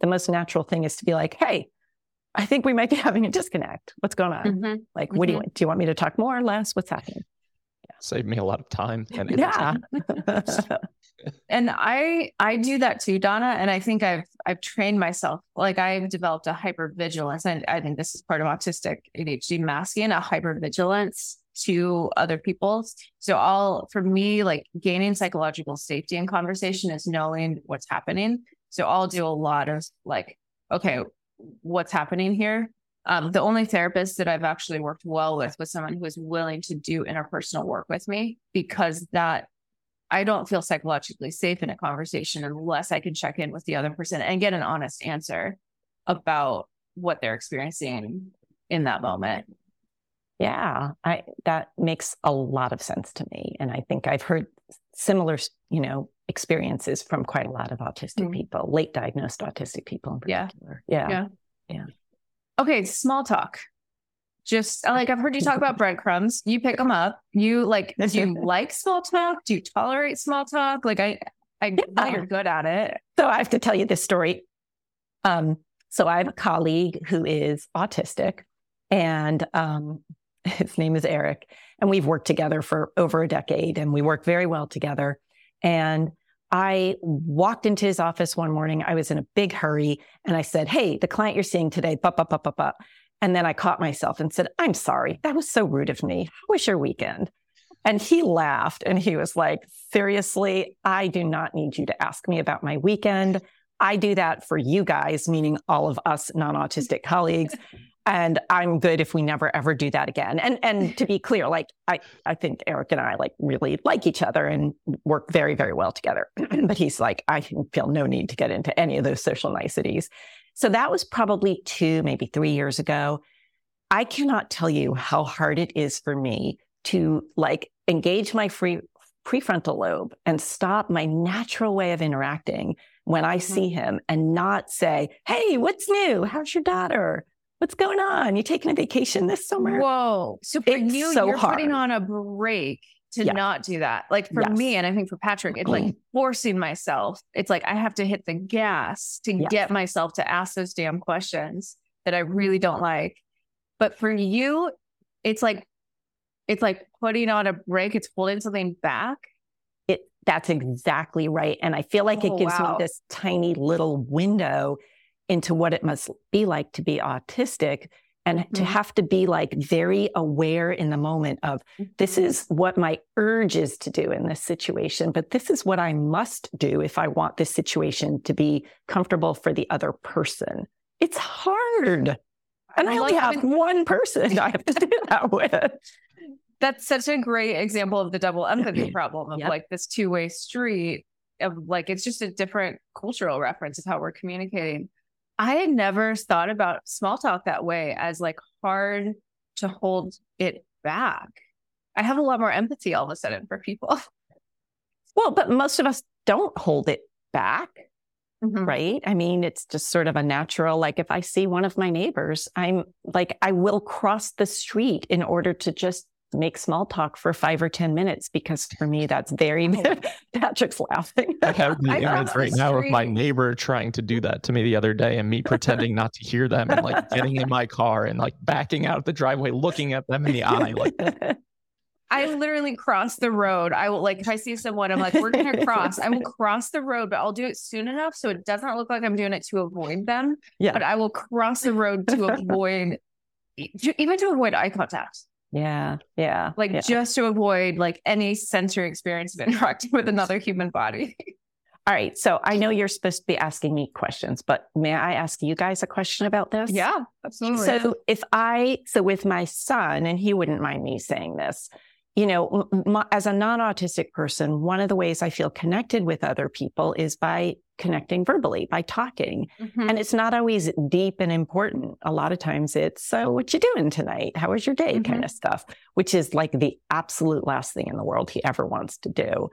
the most natural thing is to be like hey i think we might be [laughs] having a disconnect what's going on mm-hmm. like what mm-hmm. do you mm-hmm. do you want me to talk more or less what's happening yeah. save me a lot of time and [laughs] yeah [laughs] and i i do that too donna and i think i've i've trained myself like i've developed a hyper vigilance and i think this is part of autistic adhd masking a hyper vigilance to other people's. So all for me, like gaining psychological safety in conversation is knowing what's happening. So I'll do a lot of like, okay, what's happening here? Um, the only therapist that I've actually worked well with was someone who was willing to do interpersonal work with me because that I don't feel psychologically safe in a conversation unless I can check in with the other person and get an honest answer about what they're experiencing in that moment. Yeah, I that makes a lot of sense to me and I think I've heard similar, you know, experiences from quite a lot of autistic mm-hmm. people, late diagnosed autistic people in particular. Yeah. Yeah. Yeah. yeah. Okay, small talk. Just like I've heard you talk about breadcrumbs. You pick them up. You like do you like small talk? Do you tolerate small talk? Like I I know you're good at it. So I have to tell you this story. Um, so I have a colleague who is autistic and um, [laughs] his name is Eric. And we've worked together for over a decade and we work very well together. And I walked into his office one morning. I was in a big hurry and I said, Hey, the client you're seeing today, bup, bup, bup, bup, bup. And then I caught myself and said, I'm sorry. That was so rude of me. How was your weekend? And he laughed and he was like, Seriously, I do not need you to ask me about my weekend. I do that for you guys, meaning all of us non autistic [laughs] colleagues. And I'm good if we never ever do that again. And and to be clear, [laughs] like I, I think Eric and I like really like each other and work very, very well together. [clears throat] but he's like, I feel no need to get into any of those social niceties. So that was probably two, maybe three years ago. I cannot tell you how hard it is for me to like engage my free prefrontal lobe and stop my natural way of interacting when I mm-hmm. see him and not say, Hey, what's new? How's your daughter? What's going on? You taking a vacation this summer? Whoa. So for it's you, so you're hard. putting on a break to yeah. not do that. Like for yes. me, and I think for Patrick, it's like mm-hmm. forcing myself. It's like I have to hit the gas to yes. get myself to ask those damn questions that I really mm-hmm. don't like. But for you, it's like it's like putting on a break, it's holding something back. It that's exactly right. And I feel like oh, it gives wow. me this tiny little window into what it must be like to be autistic and mm-hmm. to have to be like very aware in the moment of this mm-hmm. is what my urge is to do in this situation, but this is what I must do if I want this situation to be comfortable for the other person. It's hard. And I, I only like have having... [laughs] one person I have to do [laughs] that with. That's such a great example of the double empathy [clears throat] problem of yep. like this two way street of like, it's just a different cultural reference of how we're communicating. I had never thought about small talk that way as like hard to hold it back. I have a lot more empathy all of a sudden for people. [laughs] Well, but most of us don't hold it back. Mm-hmm. Right. I mean, it's just sort of a natural, like if I see one of my neighbors, I'm like, I will cross the street in order to just make small talk for five or 10 minutes because for me, [laughs] that's very, oh. [laughs] Patrick's laughing. I have the [laughs] image right now of my neighbor trying to do that to me the other day and me pretending not to hear them and like getting in my car and like backing out of the driveway, looking at them in the eye. Like, I literally cross the road. I will like if I see someone, I'm like, we're gonna cross. I will cross the road, but I'll do it soon enough so it doesn't look like I'm doing it to avoid them. Yeah. But I will cross the road to avoid even to avoid eye contact. Yeah. Yeah. Like yeah. just to avoid like any sensory experience of interacting with another human body. [laughs] All right. So I know you're supposed to be asking me questions, but may I ask you guys a question about this? Yeah, absolutely. So if I, so with my son, and he wouldn't mind me saying this, you know, m- as a non autistic person, one of the ways I feel connected with other people is by connecting verbally, by talking. Mm-hmm. And it's not always deep and important. A lot of times it's, so what you doing tonight? How was your day? Mm-hmm. kind of stuff, which is like the absolute last thing in the world he ever wants to do.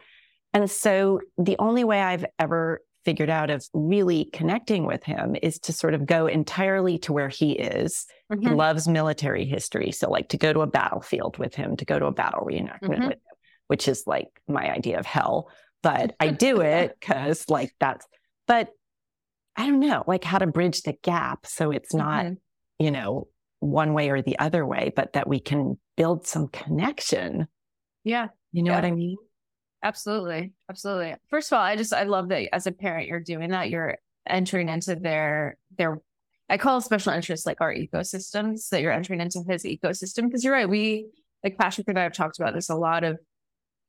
And so the only way I've ever figured out of really connecting with him is to sort of go entirely to where he is. Mm-hmm. He loves military history. So, like to go to a battlefield with him, to go to a battle reenactment mm-hmm. with him, which is like my idea of hell. But I do [laughs] it because, like, that's, but I don't know, like how to bridge the gap. So it's not, mm-hmm. you know, one way or the other way, but that we can build some connection. Yeah. You know yeah. what I mean? Absolutely. Absolutely. First of all, I just I love that as a parent you're doing that. You're entering into their their I call special interests like our ecosystems that you're entering into his ecosystem because you're right. We like Patrick and I have talked about this a lot of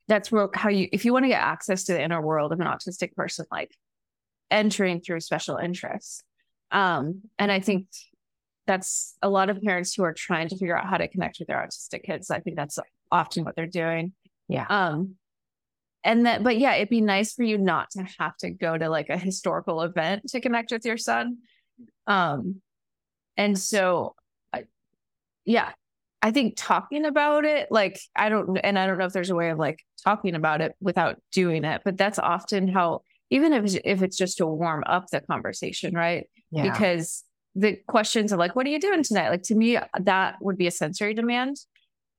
that's real how you if you want to get access to the inner world of an autistic person, like entering through special interests. Um, and I think that's a lot of parents who are trying to figure out how to connect with their autistic kids. I think that's often what they're doing. Yeah. Um, and that, but yeah, it'd be nice for you not to have to go to like a historical event to connect with your son. Um, and so, I, yeah, I think talking about it, like, I don't, and I don't know if there's a way of like talking about it without doing it, but that's often how, even if it's, if it's just to warm up the conversation, right? Yeah. Because the questions are like, what are you doing tonight? Like to me, that would be a sensory demand.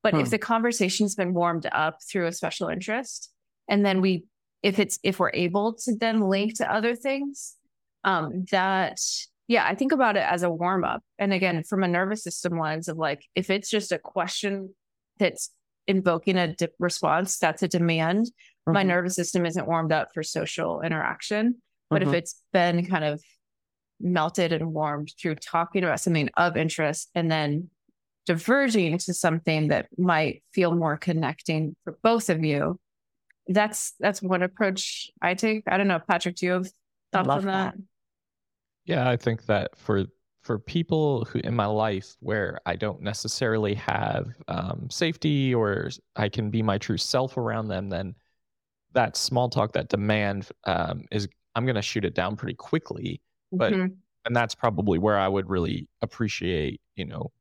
But hmm. if the conversation's been warmed up through a special interest, and then we, if it's if we're able to then link to other things, um, that yeah, I think about it as a warm up. And again, from a nervous system lens of like, if it's just a question that's invoking a di- response, that's a demand. Mm-hmm. My nervous system isn't warmed up for social interaction. But mm-hmm. if it's been kind of melted and warmed through talking about something of interest and then diverging to something that might feel more connecting for both of you that's that's one approach i take i don't know patrick do you have thoughts on that? that yeah i think that for for people who in my life where i don't necessarily have um, safety or i can be my true self around them then that small talk that demand um, is i'm going to shoot it down pretty quickly but mm-hmm. and that's probably where i would really appreciate you know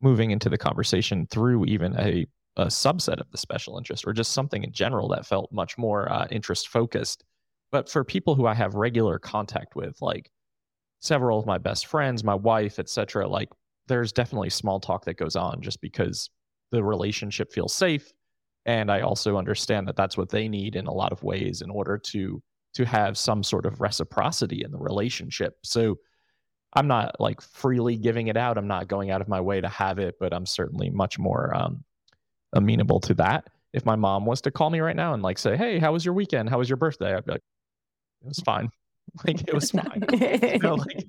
moving into the conversation through even a, a subset of the special interest or just something in general that felt much more uh, interest focused but for people who i have regular contact with like several of my best friends my wife etc like there's definitely small talk that goes on just because the relationship feels safe and i also understand that that's what they need in a lot of ways in order to to have some sort of reciprocity in the relationship. So I'm not like freely giving it out. I'm not going out of my way to have it, but I'm certainly much more um, amenable to that. If my mom was to call me right now and like say, "Hey, how was your weekend? How was your birthday?" I'd be like, "It was fine. [laughs] like it was [laughs] fine." you know, like,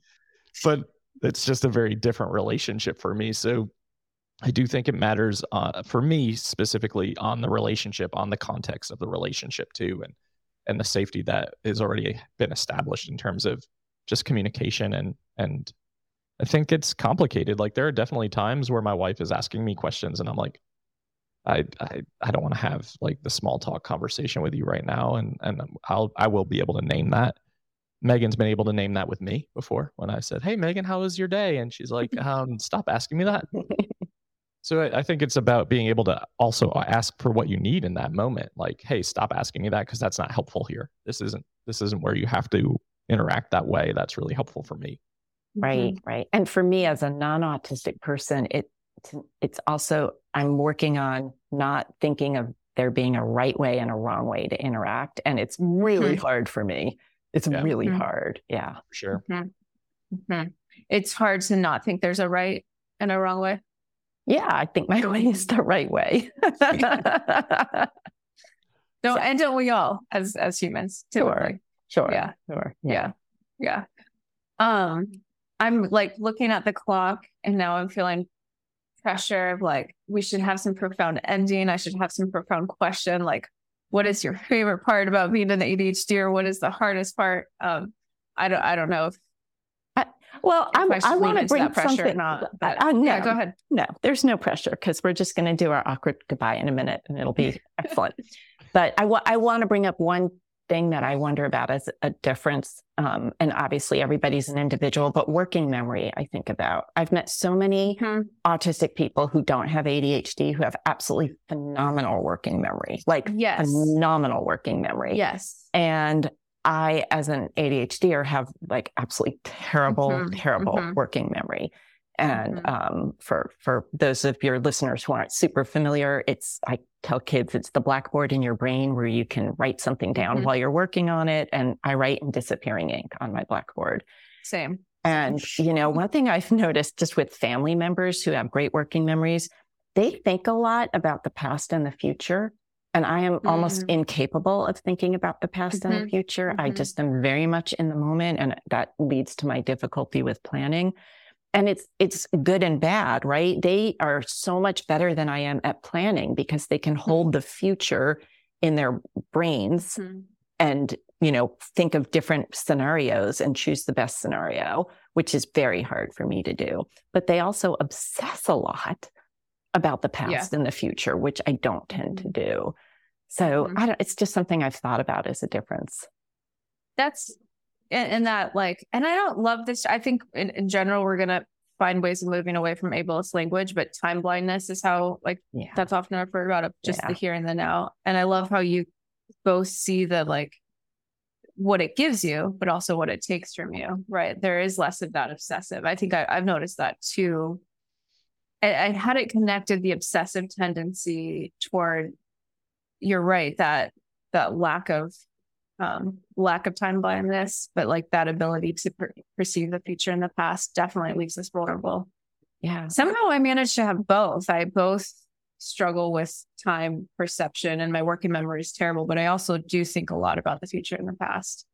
but it's just a very different relationship for me. So I do think it matters uh, for me specifically on the relationship, on the context of the relationship too, and and the safety that has already been established in terms of just communication and and I think it's complicated. Like there are definitely times where my wife is asking me questions and I'm like, I I, I don't want to have like the small talk conversation with you right now. And and I'll I will be able to name that. Megan's been able to name that with me before when I said, Hey Megan, how was your day? And she's like, [laughs] um, stop asking me that. [laughs] So I think it's about being able to also ask for what you need in that moment. Like, hey, stop asking me that because that's not helpful here. This isn't this isn't where you have to interact that way. That's really helpful for me. Right, mm-hmm. right. And for me as a non-autistic person, it it's also I'm working on not thinking of there being a right way and a wrong way to interact, and it's really mm-hmm. hard for me. It's yeah. really mm-hmm. hard. Yeah, for sure. Mm-hmm. Mm-hmm. It's hard to not think there's a right and a wrong way yeah, I think my [laughs] way is the right way. [laughs] don't and don't we all as as humans? Sure. Sure. Yeah. Sure. Yeah. yeah. Yeah. Um, I'm like looking at the clock and now I'm feeling pressure of like we should have some profound ending. I should have some profound question like what is your [laughs] favorite part about being an ADHD or what is the hardest part? Um, I don't I don't know if well, I, I want to bring something. Not, but, uh, no, yeah, go ahead. No, there's no pressure because we're just going to do our awkward goodbye in a minute, and it'll be [laughs] excellent. But I, I want to bring up one thing that I wonder about as a difference. Um, and obviously, everybody's an individual, but working memory, I think about. I've met so many mm-hmm. autistic people who don't have ADHD who have absolutely phenomenal working memory, like yes. phenomenal working memory. Yes. And I, as an ADHDer, have like absolutely terrible, mm-hmm. terrible mm-hmm. working memory. And mm-hmm. um, for for those of your listeners who aren't super familiar, it's I tell kids it's the blackboard in your brain where you can write something down mm-hmm. while you're working on it. And I write in disappearing ink on my blackboard. Same. And [laughs] you know, one thing I've noticed just with family members who have great working memories, they think a lot about the past and the future. And I am mm-hmm. almost incapable of thinking about the past mm-hmm. and the mm-hmm. future. Mm-hmm. I just am very much in the moment. And that leads to my difficulty with planning. And it's it's good and bad, right? They are so much better than I am at planning because they can hold the future in their brains mm-hmm. and you know think of different scenarios and choose the best scenario, which is very hard for me to do. But they also obsess a lot about the past yeah. and the future, which I don't tend to mm-hmm. do. So mm-hmm. I don't, it's just something I've thought about as a difference. That's and, that like, and I don't love this. I think in, in general, we're going to find ways of moving away from ableist language, but time blindness is how like yeah. that's often referred about just yeah. the here and the now. And I love how you both see the like what it gives you, but also what it takes from you. Right. There is less of that obsessive. I think I, have noticed that too. I, I had it connected the obsessive tendency toward you're right, that that lack of um, lack of time blindness, but like that ability to per- perceive the future and the past definitely leaves us vulnerable. Yeah. Somehow I managed to have both. I both struggle with time perception and my working memory is terrible, but I also do think a lot about the future and the past.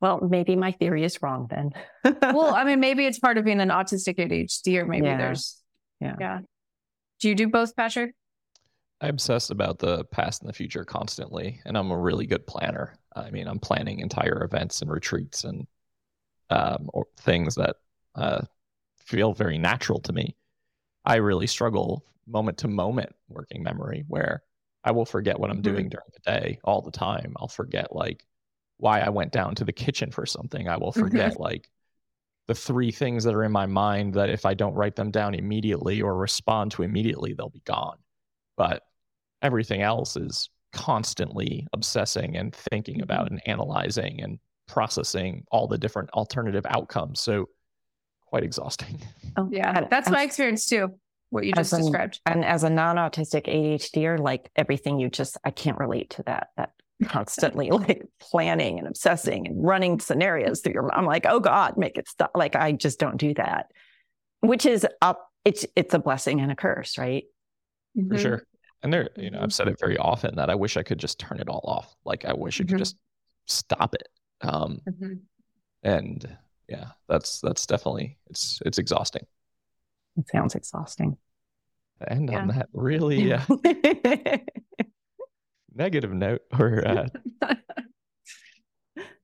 Well, maybe my theory is wrong then. [laughs] well, I mean, maybe it's part of being an autistic ADHD, or maybe yeah. there's, yeah. Yeah. Do you do both, Patrick? I obsess about the past and the future constantly, and I'm a really good planner. I mean, I'm planning entire events and retreats and um, or things that uh, feel very natural to me. I really struggle moment to moment working memory where I will forget what I'm mm-hmm. doing during the day all the time. I'll forget like why I went down to the kitchen for something. I will mm-hmm. forget like the three things that are in my mind that if I don't write them down immediately or respond to immediately, they'll be gone. But everything else is constantly obsessing and thinking mm-hmm. about and analyzing and processing all the different alternative outcomes. So quite exhausting. Oh yeah, that's my experience too. What you just described. and as a non-autistic ADHDer, like everything you just, I can't relate to that. That constantly [laughs] like planning and obsessing and running scenarios through your. I'm like, oh God, make it stop. Like I just don't do that, which is up. It's it's a blessing and a curse, right? Mm-hmm. For sure. And there, you know, I've said it very often that I wish I could just turn it all off. Like I wish mm-hmm. I could just stop it. Um, mm-hmm. And yeah, that's that's definitely it's it's exhausting. It sounds exhausting. And yeah. on that really uh, [laughs] negative note, or uh,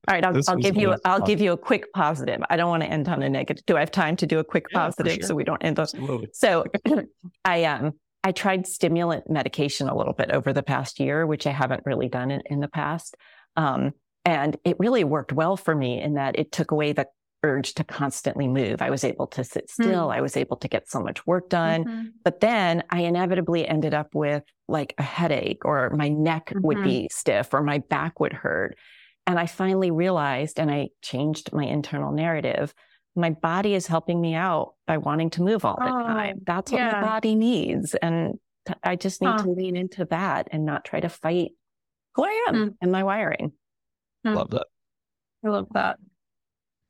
all right, I'll, I'll give you I'll give you a quick positive. I don't want to end on a negative. Do I have time to do a quick yeah, positive sure. so we don't end on? Absolutely. So, [clears throat] I um I tried stimulant medication a little bit over the past year, which I haven't really done in, in the past. Um, and it really worked well for me in that it took away the urge to constantly move. I was able to sit still. Mm. I was able to get so much work done. Mm-hmm. But then I inevitably ended up with like a headache or my neck mm-hmm. would be stiff or my back would hurt. And I finally realized and I changed my internal narrative my body is helping me out by wanting to move all the oh, time. That's what yeah. my body needs. And I just need huh. to lean into that and not try to fight who I am mm. and my wiring. Mm. Love that. I love that.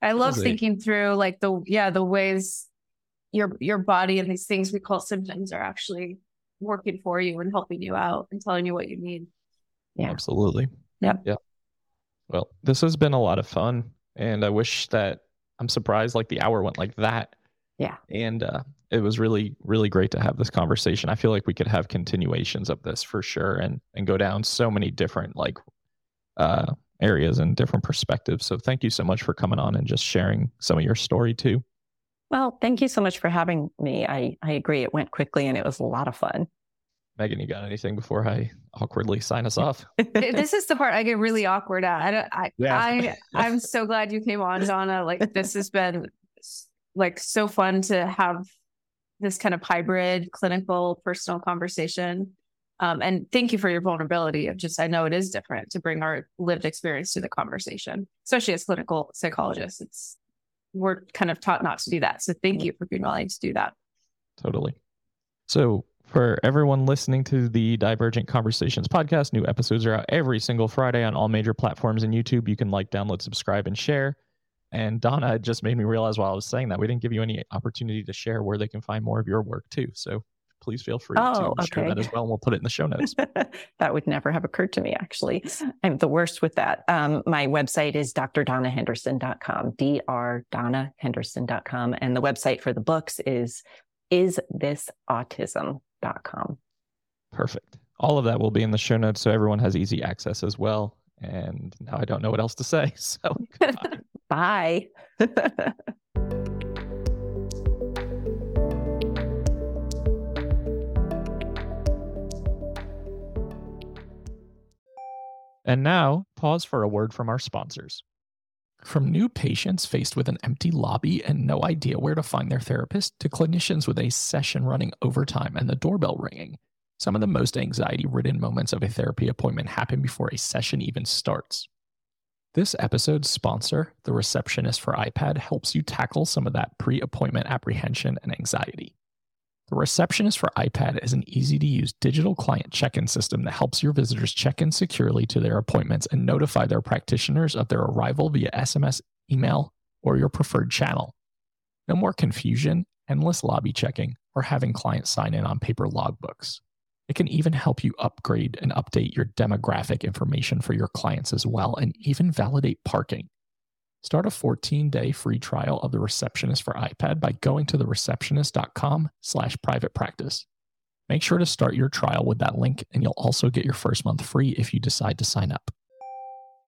I love thinking through like the yeah, the ways your your body and these things we call symptoms are actually working for you and helping you out and telling you what you need. Yeah. Absolutely. Yep. Yeah. Well, this has been a lot of fun. And I wish that I'm surprised like the hour went like that. Yeah. And uh, it was really, really great to have this conversation. I feel like we could have continuations of this for sure and and go down so many different like uh areas and different perspectives. So thank you so much for coming on and just sharing some of your story too. Well, thank you so much for having me. I, I agree. It went quickly and it was a lot of fun. Megan, you got anything before I awkwardly sign us off? [laughs] this is the part I get really awkward at. I don't, I, yeah. I, [laughs] I'm so glad you came on, Donna. Like this has been like so fun to have this kind of hybrid clinical personal conversation. Um, and thank you for your vulnerability of just, I know it is different to bring our lived experience to the conversation, especially as clinical psychologists. It's, we're kind of taught not to do that. So thank you for being willing to do that. Totally. So for everyone listening to the Divergent Conversations podcast, new episodes are out every single Friday on all major platforms and YouTube. You can like, download, subscribe, and share. And Donna just made me realize while I was saying that we didn't give you any opportunity to share where they can find more of your work too. So please feel free oh, to share that as well. And we'll put it in the show notes. [laughs] that would never have occurred to me, actually. I'm the worst with that. Um, my website is drdonnahenderson.com, drdonnahenderson.com. And the website for the books is Perfect. All of that will be in the show notes so everyone has easy access as well. And now I don't know what else to say. So bye. and now, pause for a word from our sponsors. From new patients faced with an empty lobby and no idea where to find their therapist, to clinicians with a session running overtime and the doorbell ringing, some of the most anxiety ridden moments of a therapy appointment happen before a session even starts. This episode's sponsor, the receptionist for iPad, helps you tackle some of that pre appointment apprehension and anxiety. The receptionist for iPad is an easy to use digital client check in system that helps your visitors check in securely to their appointments and notify their practitioners of their arrival via SMS, email, or your preferred channel. No more confusion, endless lobby checking, or having clients sign in on paper logbooks. It can even help you upgrade and update your demographic information for your clients as well, and even validate parking. Start a 14-day free trial of the receptionist for iPad by going to thereceptionist.com slash private practice. Make sure to start your trial with that link, and you'll also get your first month free if you decide to sign up.